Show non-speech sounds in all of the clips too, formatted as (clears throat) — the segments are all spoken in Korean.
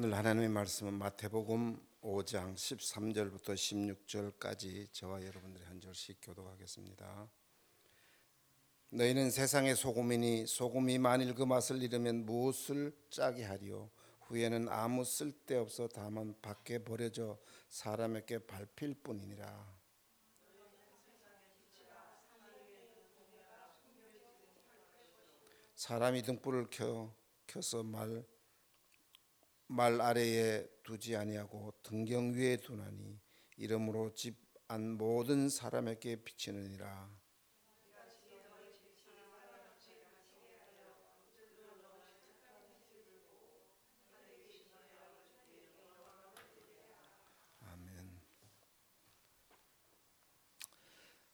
오늘 하나님의 말씀은 마태복음 5장 13절부터 16절까지 저와 여러분들이 한 절씩 교독하겠습니다. 너희는 세상의 소금이니 소금이 만일 그 맛을 잃으면 무엇을 짜게 하리요 후에는 아무 쓸데없어 다만 밖에 버려져 사람에게 밟힐 뿐이니라. 사람이 등불을 켜 켜서 말 말 아래에 두지 아니하고 등경 위에 두나니 이름으로 집 안 모든 사람에게 비치느니라. 아멘.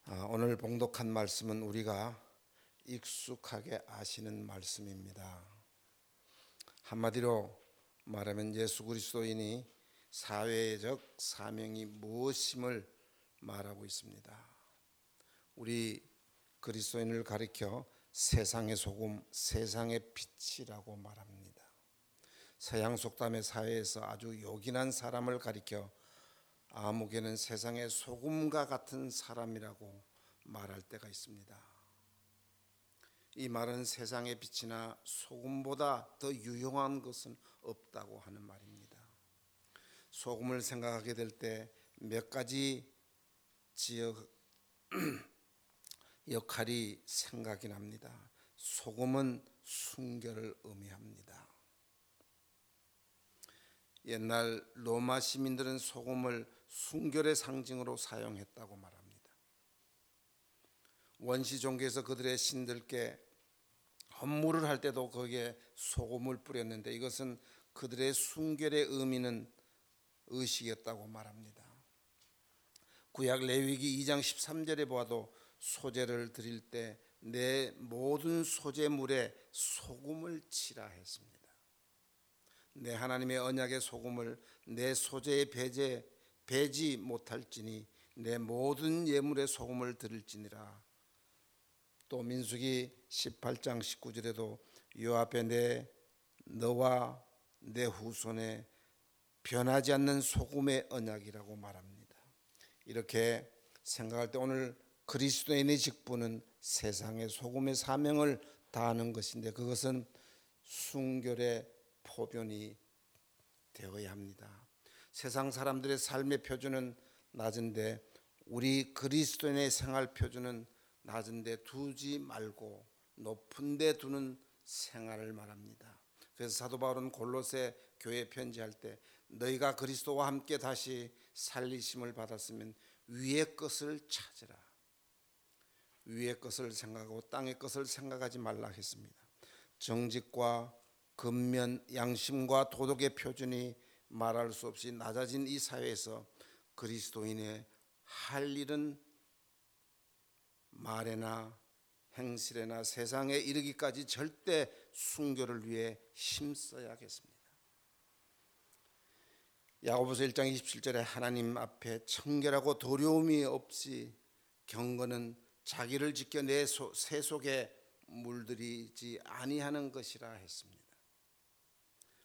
아, 오늘 봉독한 말씀은 우리가 익숙하게 아시는 말씀입니다. 한마디로 말하면 예수 그리스도인이 사회적 사명이 무엇임을 말하고 있습니다. 우리 그리스도인을 가리켜 세상의 소금, 세상의 빛이라고 말합니다. 서양 속담의 사회에서 아주 요긴한 사람을 가리켜 아무개는 세상의 소금과 같은 사람이라고 말할 때가 있습니다. 이 말은 세상의 빛이나 소금보다 더 유용한 것은 없다고 하는 말입니다. 소금을 생각하게 될 때 몇 가지 지역 (clears throat) 역할이 생각이 납니다. 소금은 순결을 의미합니다. 옛날 로마 시민들은 소금을 순결의 상징으로 사용했다고 말합니다. 원시 종교에서 그들의 신들께 헌물을 할 때도 거기에 소금을 뿌렸는데 이것은 그들의 순결의 의미는 의식이었다고 말합니다. 구약 레위기 2장 13절에 보아도 소제를 드릴 때 내 모든 소제물에 소금을 치라 했습니다. 내 하나님의 언약의 소금을 내 소제에 배제 배지 못할지니 내 모든 예물에 소금을 드릴지니라. 또 민수기 18장 19절에도 요 앞에 내 너와 내 후손에 변하지 않는 소금의 언약이라고 말합니다. 이렇게 생각할 때 오늘 그리스도인의 직분은 세상의 소금의 사명을 다하는 것인데 그것은 순결의 포변이 되어야 합니다. 세상 사람들의 삶의 표준은 낮은데 우리 그리스도인의 생활 표준은 낮은 데 두지 말고 높은 데 두는 생활을 말합니다. 그래서 사도 바울은 골로새 교회 편지할 때 너희가 그리스도와 함께 다시 살리심을 받았으면 위의 것을 찾으라. 위의 것을 생각하고 땅의 것을 생각하지 말라 했습니다. 정직과 근면, 양심과 도덕의 표준이 말할 수 없이 낮아진 이 사회에서 그리스도인의 할 일은 말에나 행실에나 세상에 이르기까지 절대 순교를 위해 힘써야겠습니다. 야고보서 1장 27절에 하나님 앞에 청결하고 도려움이 없이 경건은 자기를 지켜 내 세속에 물들이지 아니하는 것이라 했습니다.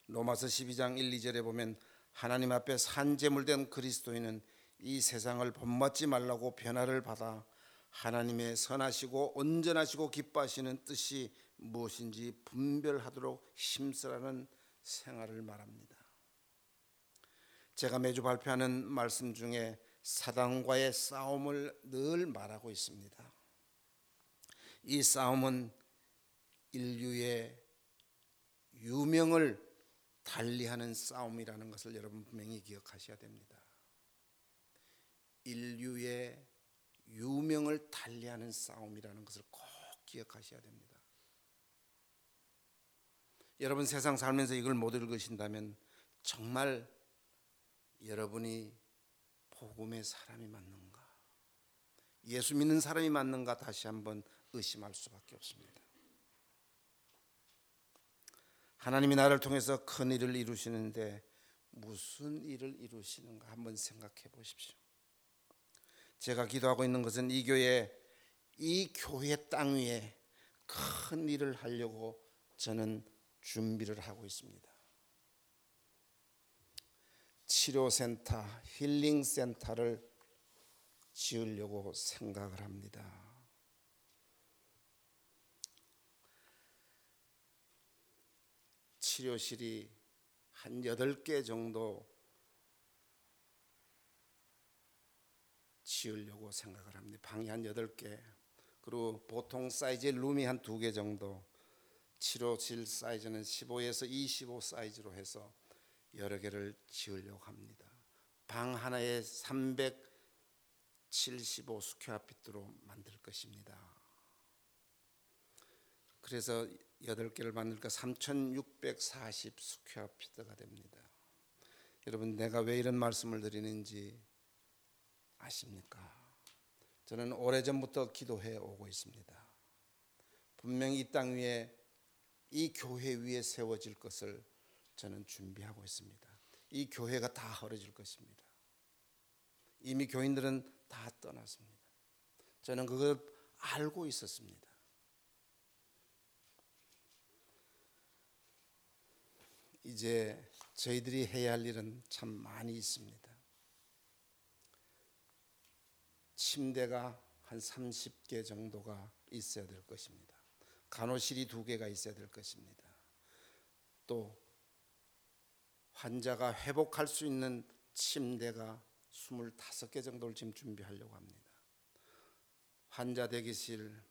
로마서 12장 1, 2절에 보면 하나님 앞에 산재물된 그리스도인은 이 세상을 본받지 말라고 변화를 받아 하나님의 선하시고 온전하시고 기뻐하시는 뜻이 무엇인지 분별하도록 힘쓰라는 생활을 말합니다. 제가 매주 발표하는 말씀 중에 사단과의 싸움을 늘 말하고 있습니다. 이 싸움은 인류의 유명을 달리하는 싸움이라는 것을 여러분 분명히 기억하셔야 됩니다. 인류의 유명을 달리하는 싸움이라는 것을 꼭 기억하셔야 됩니다. 여러분 세상 살면서 이걸 못 읽으신다면 정말 여러분이 복음의 사람이 맞는가? 예수 믿는 사람이 맞는가 다시 한번 의심할 수밖에 없습니다. 하나님이 나를 통해서 큰 일을 이루시는데 무슨 일을 이루시는가 한번 생각해 보십시오. 제가 기도하고 있는 것은 이 교회 이 교회 땅 위에 큰 일을 하려고 저는 준비를 하고 있습니다. 치료센터, 힐링센터를 지으려고 생각을 합니다. 치료실이 한 여덟 개 정도 지으려고 생각을 합니다. 방이 한 여덟 개. 그리고 보통 사이즈의 룸이 한두개 정도. 치료실 사이즈는 15에서 25 사이즈로 해서 여러 개를 지으려고 합니다. 방 하나에 375 스퀘어피트로 만들 것입니다. 그래서 여덟 개를 만들까 3,640 스퀘어피트가 됩니다. 여러분 내가 왜 이런 말씀을 드리는지 아십니까? 저는 오래전부터 기도해 오고 있습니다. 분명히 이 땅 위에 이 교회 위에 세워질 것을 저는 준비하고 있습니다. 이 교회가 다 헐어질 것입니다. 이미 교인들은 다 떠났습니다. 저는 그걸 알고 있었습니다. 이제 저희들이 해야 할 일은 참 많이 있습니다. 침대가 한 30개 정도가 있어야 될 것입니다. 간호실이 두 개가 있어야 될 것입니다. 또 환자가 회복할 수 있는 침대가 25개 정도를 지금 준비하려고 합니다. 환자 대기실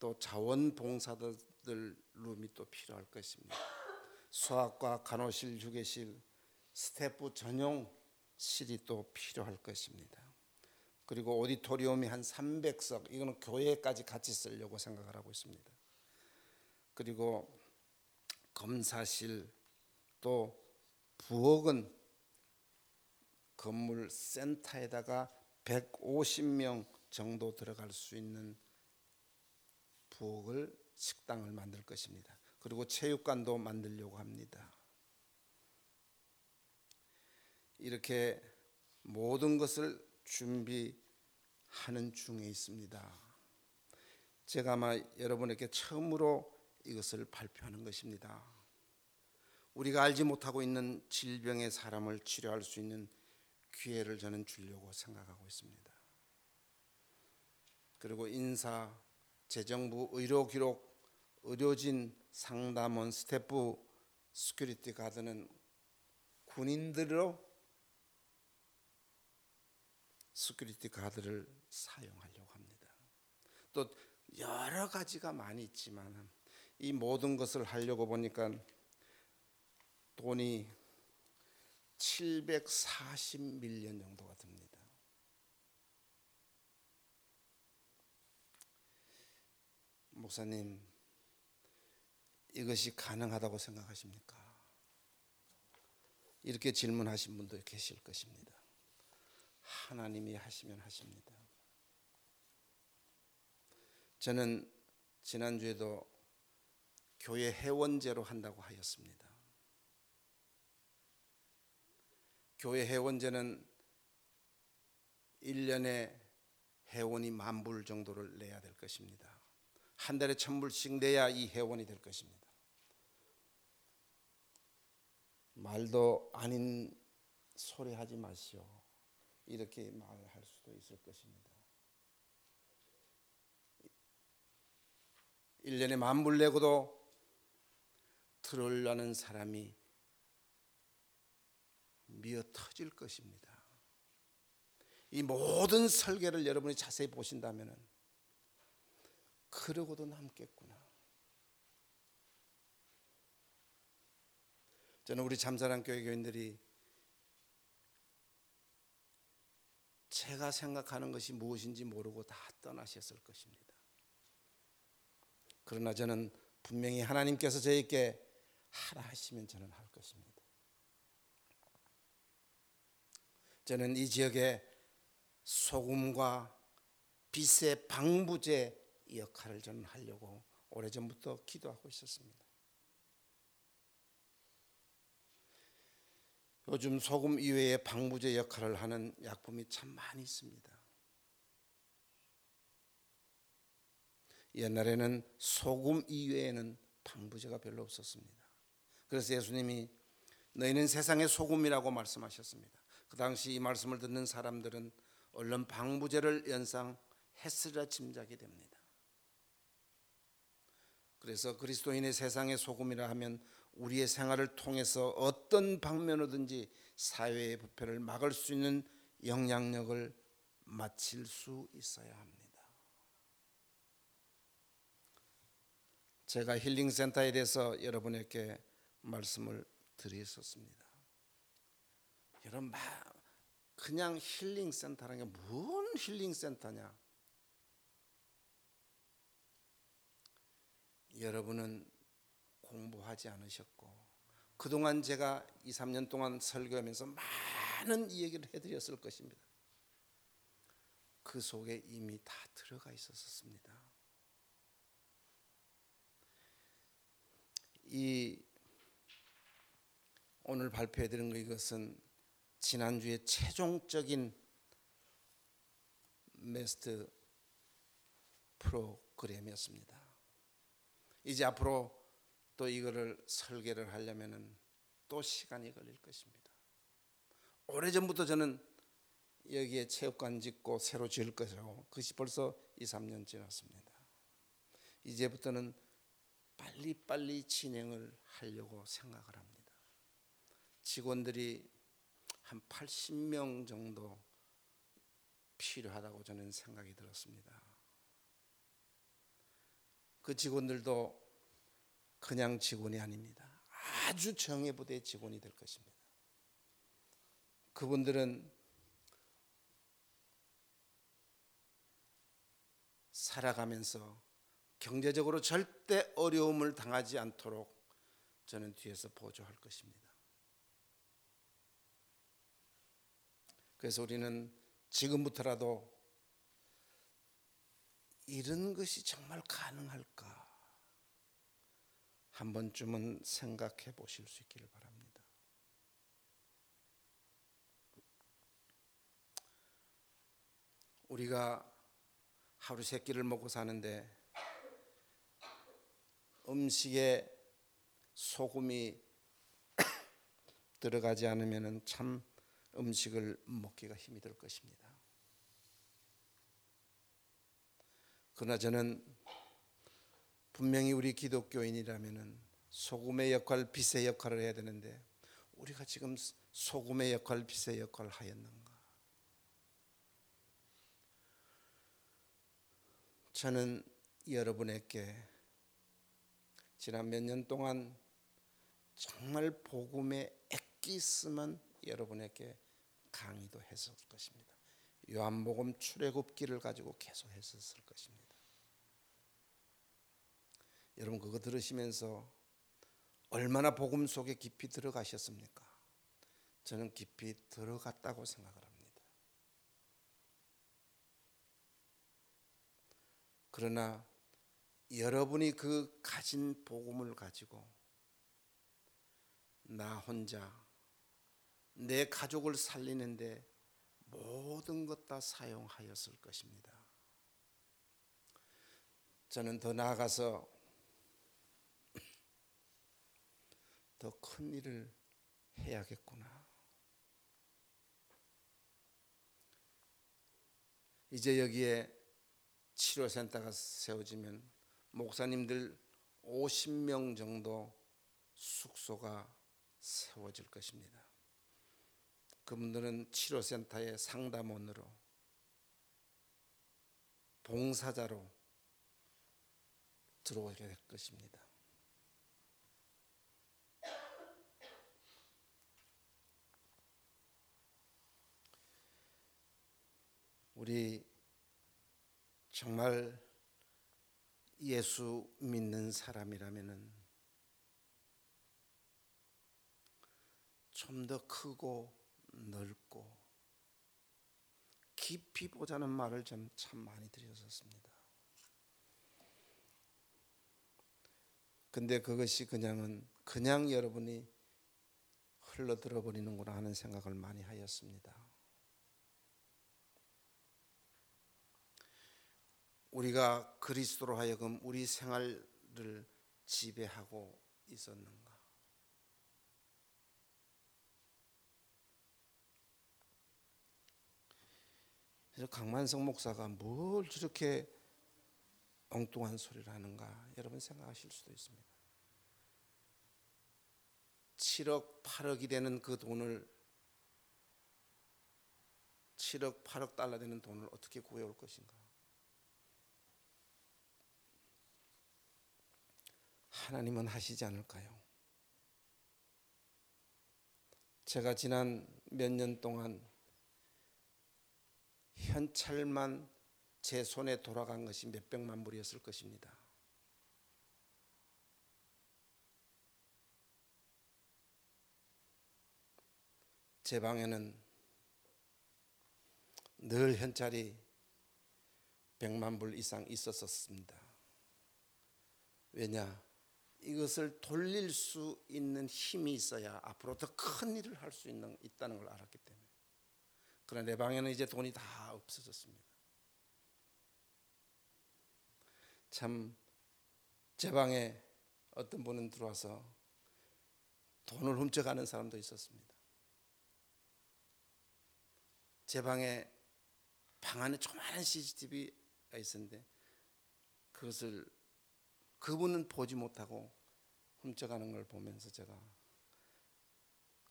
또 자원봉사자들 룸이 또 필요할 것입니다. 수학과 간호실, 휴게실, 스태프 전용 실이 또 필요할 것입니다. 그리고 오디토리움이 한 300석, 이거는 교회까지 같이 쓰려고 생각을 하고 있습니다. 그리고 검사실 또 부엌은 건물 센터에다가 150명 정도 들어갈 수 있는 부엌을 식당을 만들 것입니다. 그리고 체육관도 만들려고 합니다. 이렇게 모든 것을 준비하는 중에 있습니다. 제가 아마 여러분에게 처음으로 이것을 발표하는 것입니다. 우리가 알지 못하고 있는 질병의 사람을 치료할 수 있는 기회를 저는 주려고 생각하고 있습니다. 그리고 인사, 재정부, 의료 기록, 의료진, 상담원, 스태프, 스큐리티 가드는 군인들로 스큐리티 가드를 사용하려고 합니다. 또 여러 가지가 많이 있지만 이 모든 것을 하려고 보니까 돈이 740밀리언 정도가 듭니다. 목사님, 이것이 가능하다고 생각하십니까? 이렇게 질문하신 분도 계실 것입니다. 하나님이 하시면 하십니다. 저는 지난주에도 교회 회원제로 한다고 하였습니다. 교회 회원제는 1년에 회원이 만불 정도를 내야 될 것입니다. 한 달에 천 불씩 내야 이 회원이 될 것입니다. 말도 아닌 소리 하지 마시오. 이렇게 말할 수도 있을 것입니다. 1년에 만불 내고도 들으려는 사람이 미어 터질 것입니다. 이 모든 설계를 여러분이 자세히 보신다면 그러고도 남겠구나. 저는 우리 잠사랑 교회 교인들이 제가 생각하는 것이 무엇인지 모르고 다 떠나셨을 것입니다. 그러나 저는 분명히 하나님께서 저에게 하라 하시면 저는 할 것입니다. 저는 이 지역에 소금과 빛의 방부제 역할을 저는 하려고 오래전부터 기도하고 있었습니다. 요즘 소금 이외에 방부제 역할을 하는 약품이 참 많이 있습니다. 옛날에는 소금 이외에는 방부제가 별로 없었습니다. 그래서 예수님이 너희는 세상의 소금이라고 말씀하셨습니다. 그 당시 이 말씀을 듣는 사람들은 얼른 방부제를 연상했으리라 짐작이 됩니다. 그래서 그리스도인의 세상의 소금이라 하면 우리의 생활을 통해서 어떤 방면으로든지 사회의 부패를 막을 수 있는 영향력을 마칠 수 있어야 합니다. 제가 힐링 센터에 대해서 여러분에게 말씀을 드렸었습니다. 여러분 그냥 힐링 센터라는 게뭔 힐링 센터냐? 여러분은 공부하지 않으셨고 그동안 제가 2, 3년 동안 설교하면서 많은 이야기를 해드렸을 것입니다. 그 속에 이미 다 들어가 있었습니다. 이 오늘 발표해 드린 거 이것은 지난주에 최종적인 메스트 프로그램이었습니다. 이제 앞으로 또 이거를 설계를 하려면은 또 시간이 걸릴 것입니다. 오래전부터 저는 여기에 체육관 짓고 새로 지을 것이라고 그것이 벌써 2, 3년 지났습니다. 이제부터는 빨리빨리 진행을 하려고 생각을 합니다. 직원들이 한 80명 정도 필요하다고 저는 생각이 들었습니다. 그 직원들도 그냥 직원이 아닙니다. 아주 정예부대 직원이 될 것입니다. 그분들은 살아가면서 경제적으로 절대 어려움을 당하지 않도록 저는 뒤에서 보조할 것입니다. 그래서 우리는 지금부터라도 이런 것이 정말 가능할까? 한 번쯤은 생각해 보실 수 있기를 바랍니다. 우리가 하루 세 끼를 먹고 사는데 음식에 소금이 (coughs) 들어가지 않으면 참 음식을 먹기가 힘이 들 것입니다. 그러나 저는 분명히 우리 기독교인이라면은 소금의 역할, 빛의 역할을 해야 되는데 우리가 지금 소금의 역할, 빛의 역할을 하였는가? 저는 여러분에게 지난 몇 년 동안 정말 복음에 애끼으면 여러분에게 강의도 했을 것입니다. 요한복음 출애굽기를 가지고 계속 했었을 것입니다. 여러분 그거 들으시면서 얼마나 복음 속에 깊이 들어가셨습니까? 저는 깊이 들어갔다고 생각을 합니다. 그러나 여러분이 그 가진 복음을 가지고 나 혼자 내 가족을 살리는데 모든 것 다 사용하였을 것입니다. 저는 더 나아가서 더 큰 일을 해야겠구나. 이제 여기에 치료센터가 세워지면 목사님들 50명 정도 숙소가 세워질 것입니다. 그분들은 치료센터의 상담원으로 봉사자로 들어오게 될 것입니다. 우리 정말 예수 믿는 사람이라면은 좀 더 크고 넓고 깊이 보자는 말을 좀참 많이 드렸었습니다. 근데 그것이 그냥은 그냥 여러분이 흘러들어 버리는구나 하는 생각을 많이 하였습니다. 우리가 그리스도로 하여금 우리 생활을 지배하고 있었는가? 그래서 강만성 목사가 뭘 저렇게 엉뚱한 소리를 하는가 여러분 생각하실 수도 있습니다. 7억 8억이 되는 그 돈을 7억 8억 달러 되는 돈을 어떻게 구해올 것인가? 하나님은 하시지 않을까요? 제가 지난 몇 년 동안 현찰만 제 손에 돌아간 것이 몇백만 불이었을 것입니다. 제 방에는 늘 현찰이 백만 불 이상 있었었습니다. 왜냐? 이것을 돌릴 수 있는 힘이 있어야 앞으로 더 큰 일을 할 수 있는 있다는 걸 알았기 때문에. 그러나 내 방에는 이제 돈이 다 없어졌습니다. 참 제 방에 어떤 분은 들어와서 돈을 훔쳐가는 사람도 있었습니다. 제 방에 방 안에 조그마한 CCTV가 있었는데 그것을 그분은 보지 못하고 훔쳐가는 걸 보면서 제가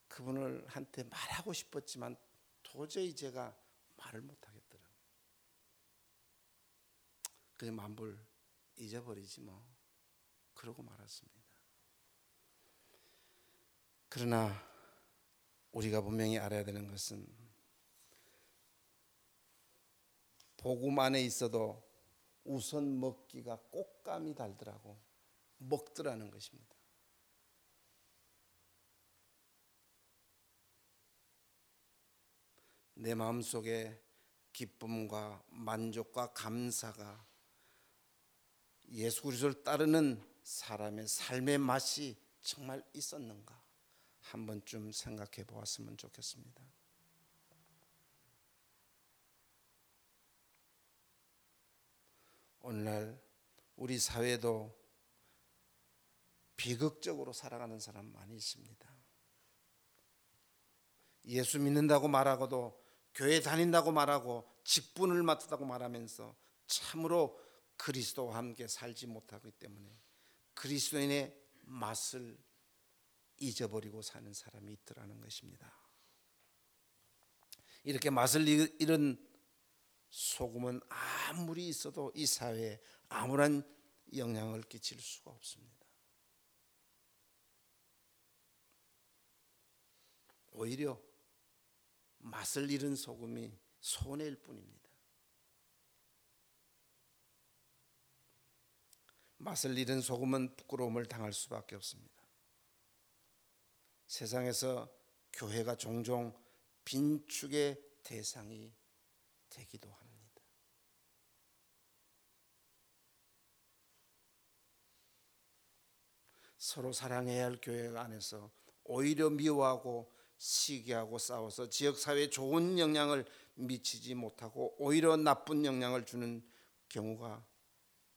그분을 한테 말하고 싶었지만 도저히 제가 말을 못 하겠더라고요. 그냥 만불 잊어버리지 뭐 그러고 말았습니다. 그러나 우리가 분명히 알아야 되는 것은 복음 안에 있어도 우선 먹기가 꽃감이 달더라고 먹더라는 것입니다. 내 마음속에 기쁨과 만족과 감사가 예수 그리스도를 따르는 사람의 삶의 맛이 정말 있었는가 한 번쯤 생각해 보았으면 좋겠습니다. 오늘날 우리 사회도 비극적으로 살아가는 사람 많이 있습니다. 예수 믿는다고 말하고도 교회 다닌다고 말하고 직분을 맡았다고 말하면서 참으로 그리스도와 함께 살지 못하기 때문에 그리스도인의 맛을 잊어버리고 사는 사람이 있더라는 것입니다. 이렇게 맛을 잃은 소금은 아무리 있어도 이 사회에 아무런 영향을 끼칠 수가 없습니다. 오히려 맛을 잃은 소금이 손해일 뿐입니다. 맛을 잃은 소금은 부끄러움을 당할 수밖에 없습니다. 세상에서 교회가 종종 빈축의 대상이 되기도 합니다. 서로 사랑해야 할 교회 안에서 오히려 미워하고 시기하고 싸워서 지역 사회에 좋은 영향을 미치지 못하고 오히려 나쁜 영향을 주는 경우가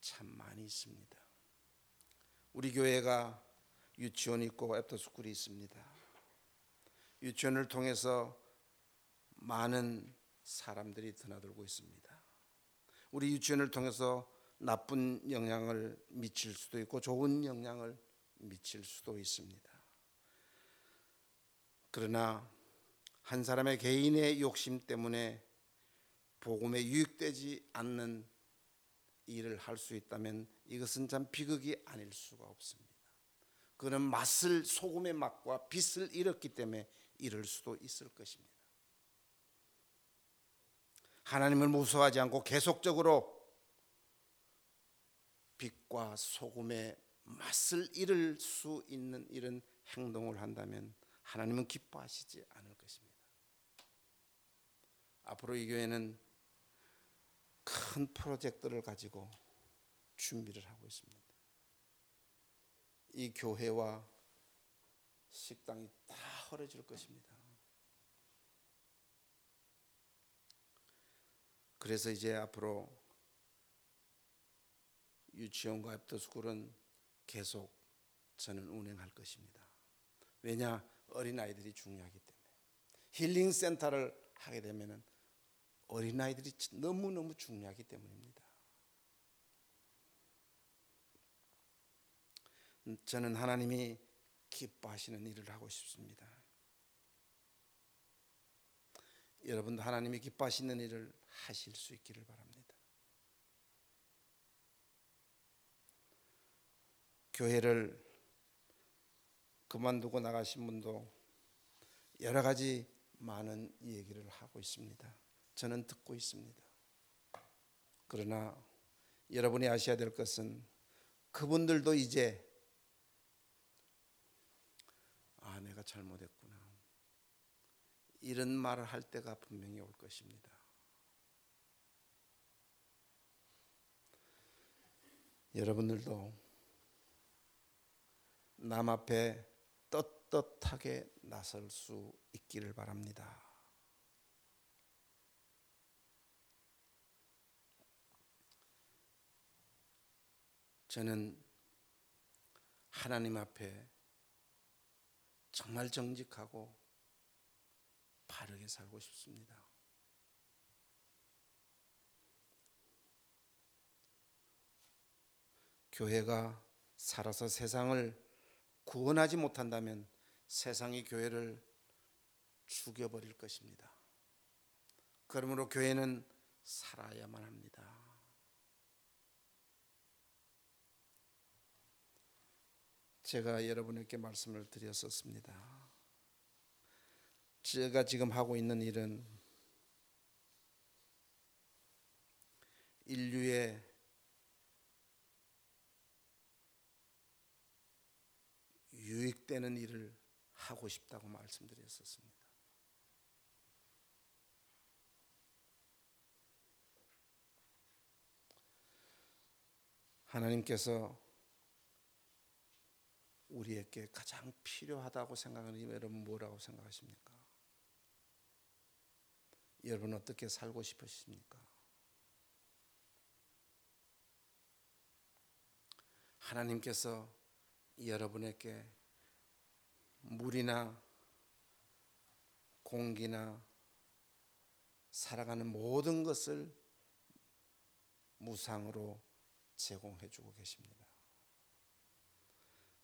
참 많이 있습니다. 우리 교회가 유치원이 있고 애프터스쿨이 있습니다. 유치원을 통해서 많은 사람들이 드나들고 있습니다. 우리 유치원을 통해서 나쁜 영향을 미칠 수도 있고 좋은 영향을 미칠 수도 있습니다. 그러나 한 사람의 개인의 욕심 때문에 복음에 유익되지 않는 일을 할 수 있다면 이것은 참 비극이 아닐 수가 없습니다. 그는 맛을 소금의 맛과 빛을 잃었기 때문에 이럴 수도 있을 것입니다. 하나님을 무서워하지 않고 계속적으로 빛과 소금의 맛을 잃을 수 있는 이런 행동을 한다면 하나님은 기뻐하시지 않을 것입니다. 앞으로 이 교회는 큰 프로젝트를 가지고 준비를 하고 있습니다. 이 교회와 식당이 다 허러질 것입니다. 그래서 이제 앞으로 유치원과 애프터스쿨은 계속 저는 운행할 것입니다. 왜냐 어린 아이들이 중요하기 때문에 힐링 센터를 하게 되면은 어린 아이들이 너무 너무 중요하기 때문입니다. 저는 하나님이 기뻐하시는 일을 하고 싶습니다. 여러분도 하나님이 기뻐하시는 일을 하실 수 있기를 바랍니다. 교회를 그만두고 나가신 분도 여러 가지 많은 얘기를 하고 있습니다. 저는 듣고 있습니다. 그러나 여러분이 아셔야 될 것은 그분들도 이제 아, 내가 잘못했구나. 이런 말을 할 때가 분명히 올 것입니다. 여러분들도 남 앞에 떳떳하게 나설 수 있기를 바랍니다. 저는 하나님 앞에 정말 정직하고 바르게 살고 싶습니다. 교회가 살아서 세상을 구원하지 못한다면 세상이 교회를 죽여버릴 것입니다. 그러므로 교회는 살아야만 합니다. 제가 여러분에게 말씀을 드렸었습니다. 제가 지금 하고 있는 일은 인류의 유익되는 일을 하고 싶다고 말씀드렸었습니다. 하나님께서 우리에게 가장 필요하다고 생각하는 여러분 뭐라고 생각하십니까? 여러분 어떻게 살고 싶으십니까? 하나님께서 여러분에게 물이나 공기나 살아가는 모든 것을 무상으로 제공해 주고 계십니다.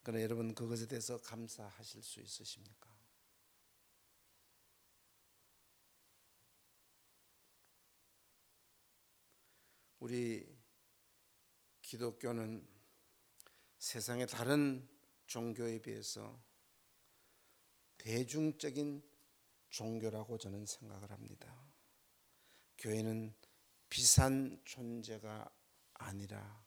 그러나 여러분 그것에 대해서 감사하실 수 있으십니까? 우리 기독교는 세상의 다른 종교에 비해서 대중적인 종교라고 저는 생각을 합니다. 교회는 비싼 존재가 아니라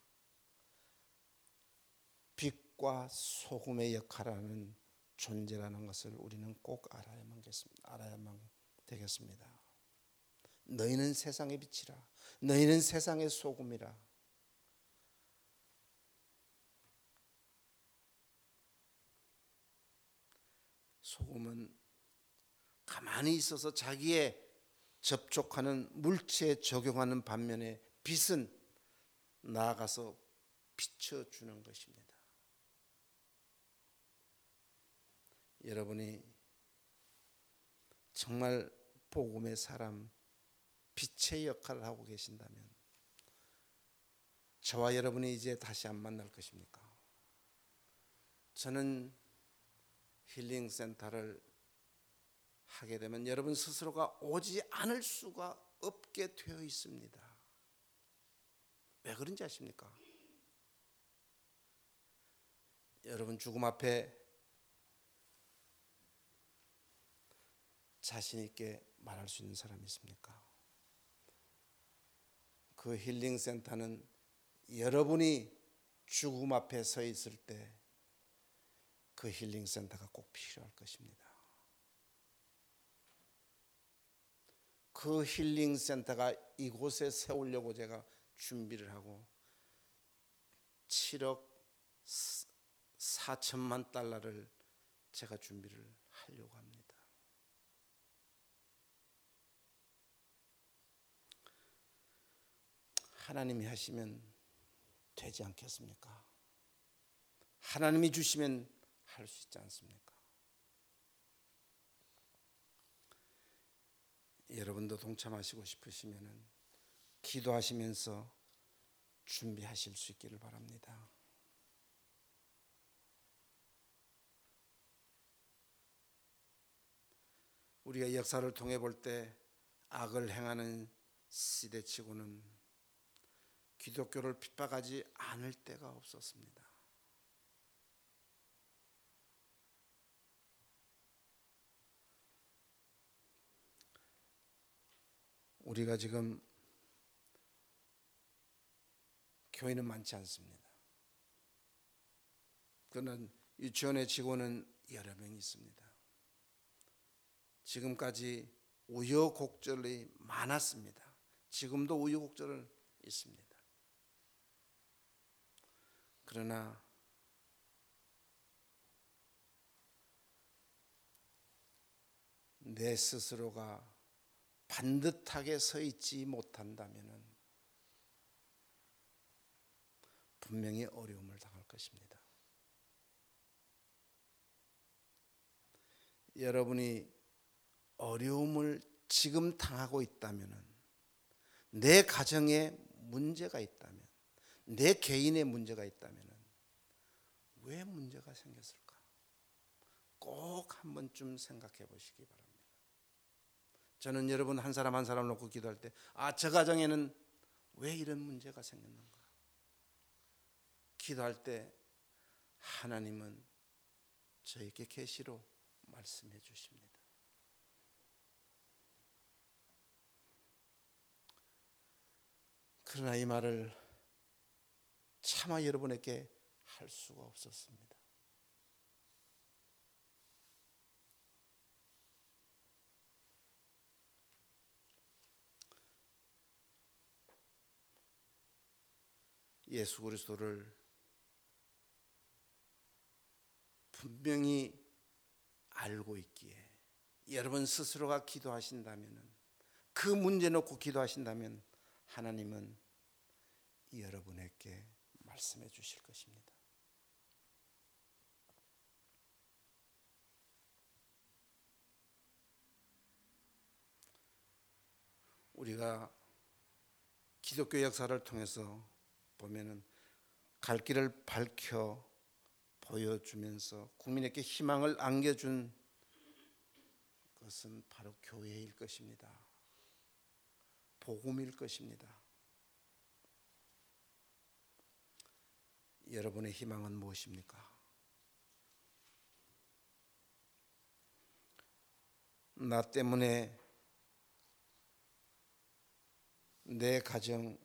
빛과 소금의 역할하는 존재라는 것을 우리는 꼭 알아야만, 알아야만 되겠습니다. 너희는 세상의 빛이라. 너희는 세상의 소금이라. 소금은 가만히 있어서 자기의 접촉하는 물체에 적용하는 반면에 빛은 나아가서 비춰주는 것입니다. 여러분이 정말 복음의 사람, 빛의 역할을 하고 계신다면 저와 여러분이 이제 다시 안 만날 것입니까? 저는 힐링 센터를 하게 되면 여러분 스스로가 오지 않을 수가 없게 되어 있습니다. 왜 그런지 아십니까? 여러분 죽음 앞에 자신 있게 말할 수 있는 사람이 있습니까? 그 힐링 센터는 여러분이 죽음 앞에 서 있을 때 그 힐링 센터가 꼭 필요할 것입니다. 그 힐링 센터가 이곳에 세우려고 제가 준비를 하고 7억 4천만 달러를 제가 준비를 하려고 합니다. 하나님이 하시면 되지 않겠습니까? 하나님이 주시면 할 수 있지 않습니까? 여러분도 동참하시고 싶으시면은 기도하시면서 준비하실 수 있기를 바랍니다. 우리가 역사를 통해 볼 때 악을 행하는 시대치고는 기독교를 핍박하지 않을 때가 없었습니다. 우리가 지금 교회는 많지 않습니다. 그는 유치원의 직원은 여러 명 있습니다. 지금까지 우여곡절이 많았습니다. 지금도 우여곡절은 있습니다. 그러나 내 스스로가 반듯하게 서 있지 못한다면 분명히 어려움을 당할 것입니다. 여러분이 어려움을 지금 당하고 있다면 내 가정에 문제가 있다면 내 개인의 문제가 있다면 왜 문제가 생겼을까? 꼭 한 번쯤 생각해 보시기 바랍니다. 저는 여러분 한 사람 한 사람 놓고 기도할 때, 아, 저 가정에는 왜 이런 문제가 생겼는가? 기도할 때 하나님은 저에게 계시로 말씀해 주십니다. 그러나 이 말을 차마 여러분에게 할 수가 없었습니다. 예수 그리스도를 분명히 알고 있기에 여러분 스스로가 기도하신다면 그 문제 놓고 기도하신다면 하나님은 여러분에게 말씀해 주실 것입니다. 우리가 기독교 역사를 통해서 보면은 갈 길을 밝혀 보여주면서 국민에게 희망을 안겨준 것은 바로 교회일 것입니다. 복음일 것입니다. 여러분의 희망은 무엇입니까? 나 때문에 내 가정,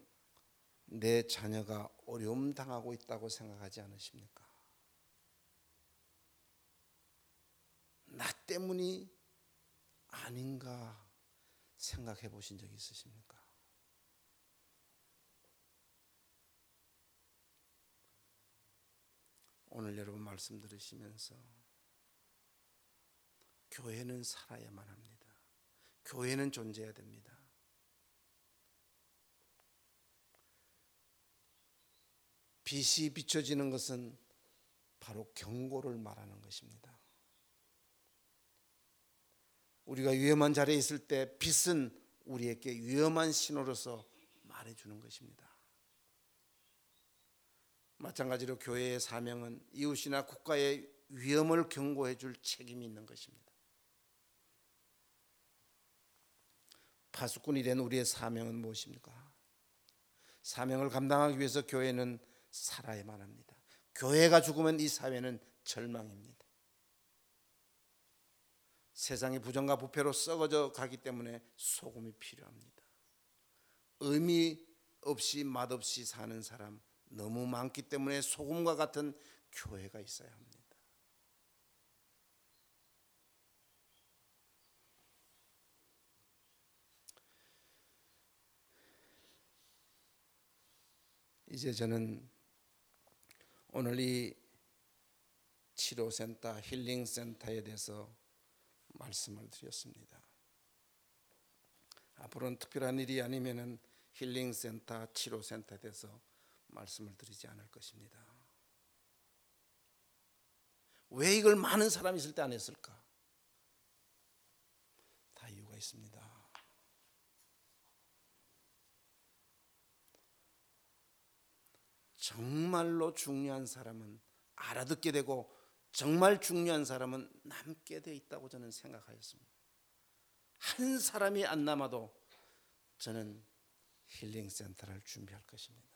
내 자녀가 어려움 당하고 있다고 생각하지 않으십니까? 나 때문이 아닌가 생각해 보신 적 있으십니까? 오늘 여러분 말씀 들으시면서 교회는 살아야만 합니다. 교회는 존재해야 됩니다. 빛이 비춰지는 것은 바로 경고를 말하는 것입니다. 우리가 위험한 자리에 있을 때 빛은 우리에게 위험한 신호로서 말해주는 것입니다. 마찬가지로 교회의 사명은 이웃이나 국가의 위험을 경고해 줄 책임이 있는 것입니다. 파수꾼이 된 우리의 사명은 무엇입니까? 사명을 감당하기 위해서 교회는 살아야만 합니다. 교회가 죽으면 이 사회는 절망입니다. 세상이 부정과 부패로 썩어져 가기 때문에 소금이 필요합니다. 의미 없이 맛없이 사는 사람 너무 많기 때문에 소금과 같은 교회가 있어야 합니다. 이제 저는 오늘 이 치료센터, 힐링센터에 대해서 말씀을 드렸습니다. 앞으로는 특별한 일이 아니면은 힐링센터, 치료센터에 대해서 말씀을 드리지 않을 것입니다. 왜 이걸 많은 사람이 있을 때 안 했을까? 다 이유가 있습니다. 정말로 중요한 사람은 알아듣게 되고 정말 중요한 사람은 남게 돼 있다고 저는 생각하였습니다. 한 사람이 안 남아도 저는 힐링 센터를 준비할 것입니다.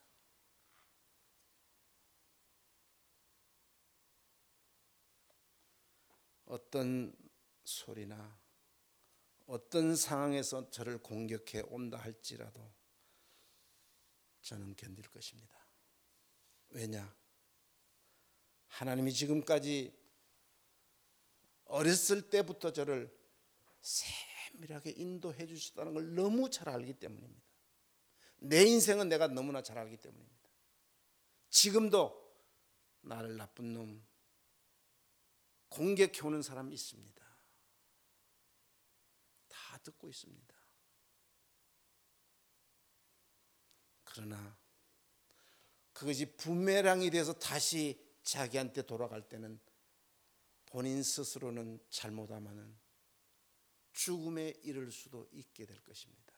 어떤 소리나 어떤 상황에서 저를 공격해 온다 할지라도 저는 견딜 것입니다. 왜냐? 하나님이 지금까지 어렸을 때부터 저를 세밀하게 인도해 주셨다는 걸 너무 잘 알기 때문입니다. 내 인생은 내가 너무나 잘 알기 때문입니다. 지금도 나를 나쁜 놈 공격해 오는 사람이 있습니다. 다 듣고 있습니다. 그러나 그것이 부메랑이 돼서 다시 자기한테 돌아갈 때는 본인 스스로는 잘못하면은 죽음에 이를 수도 있게 될 것입니다.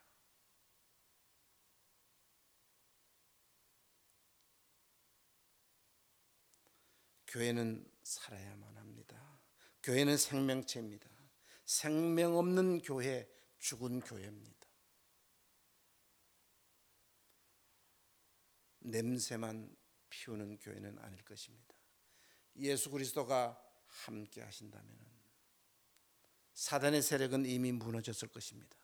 교회는 살아야만 합니다. 교회는 생명체입니다. 생명 없는 교회, 죽은 교회입니다. 냄새만 피우는 교회는 아닐 것입니다. 예수 그리스도가 함께 하신다면 사단의 세력은 이미 무너졌을 것입니다.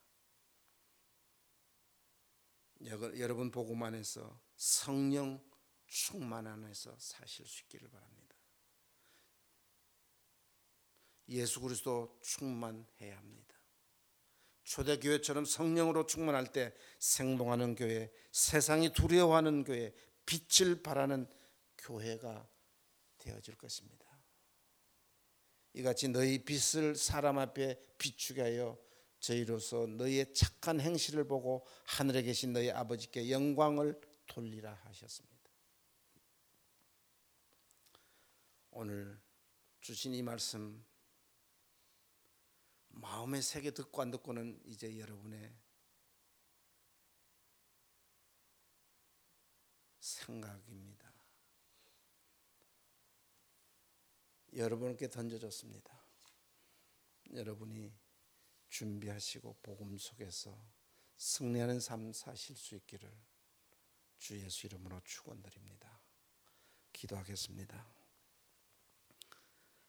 여러분 복음 안에서 성령 충만 안에서 사실 수 있기를 바랍니다. 예수 그리스도 충만해야 합니다. 초대교회처럼 성령으로 충만할 때 생동하는 교회, 세상이 두려워하는 교회, 빛을 발하는 교회가 되어질 것입니다. 이같이 너희 빛을 사람 앞에 비추게 하여 저희로서 너희의 착한 행실을 보고 하늘에 계신 너희 아버지께 영광을 돌리라 하셨습니다. 오늘 주신 이 말씀 마음의 세계 듣고 안 듣고는 이제 여러분의 생각입니다. 여러분께 던져졌습니다. 여러분이 준비하시고 복음 속에서 승리하는 삶 사실 수 있기를 주 예수 이름으로 축원드립니다. 기도하겠습니다.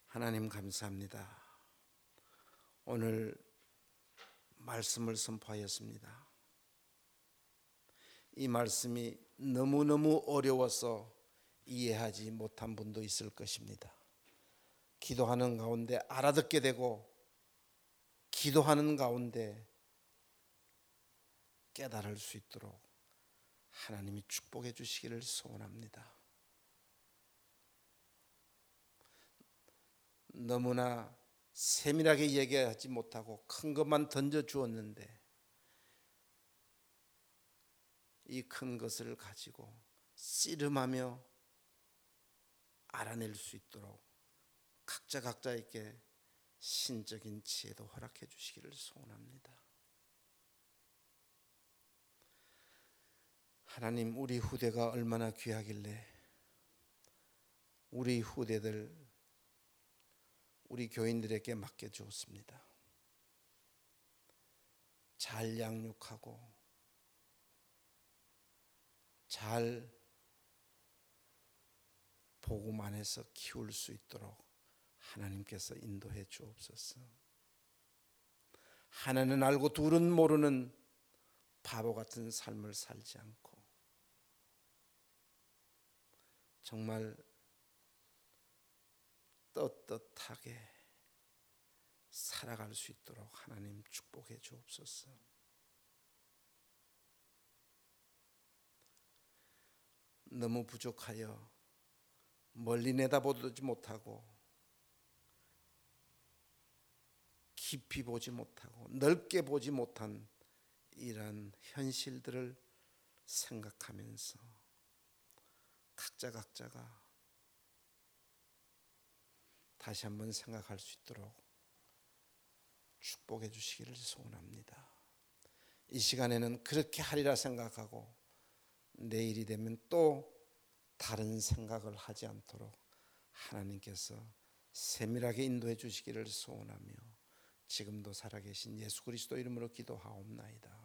하나님 감사합니다. 오늘 말씀을 선포하였습니다. 이 말씀이 너무너무 어려워서 이해하지 못한 분도 있을 것입니다. 기도하는 가운데 알아듣게 되고 기도하는 가운데 깨달을 수 있도록 하나님이 축복해 주시기를 소원합니다. 너무나 세밀하게 얘기하지 못하고 큰 것만 던져 주었는데 이 큰 것을 가지고 씨름하며 알아낼 수 있도록 각자 각자에게 신적인 지혜도 허락해 주시기를 소원합니다. 하나님 우리 후대가 얼마나 귀하길래 우리 후대들 우리 교인들에게 맡겨 주었습니다. 잘 양육하고 잘 복음 안에서 키울 수 있도록 하나님께서 인도해 주옵소서. 하나는 알고 둘은 모르는 바보 같은 삶을 살지 않고 정말 떳떳하게 살아갈 수 있도록 하나님 축복해 주옵소서. 너무 부족하여 멀리 내다보지 못하고 깊이 보지 못하고 넓게 보지 못한 이런 현실들을 생각하면서 각자 각자가 다시 한번 생각할 수 있도록 축복해 주시기를 소원합니다. 이 시간에는 그렇게 하리라 생각하고 내일이 되면 또 다른 생각을 하지 않도록 하나님께서 세밀하게 인도해 주시기를 소원하며 지금도 살아계신 예수 그리스도 이름으로 기도하옵나이다.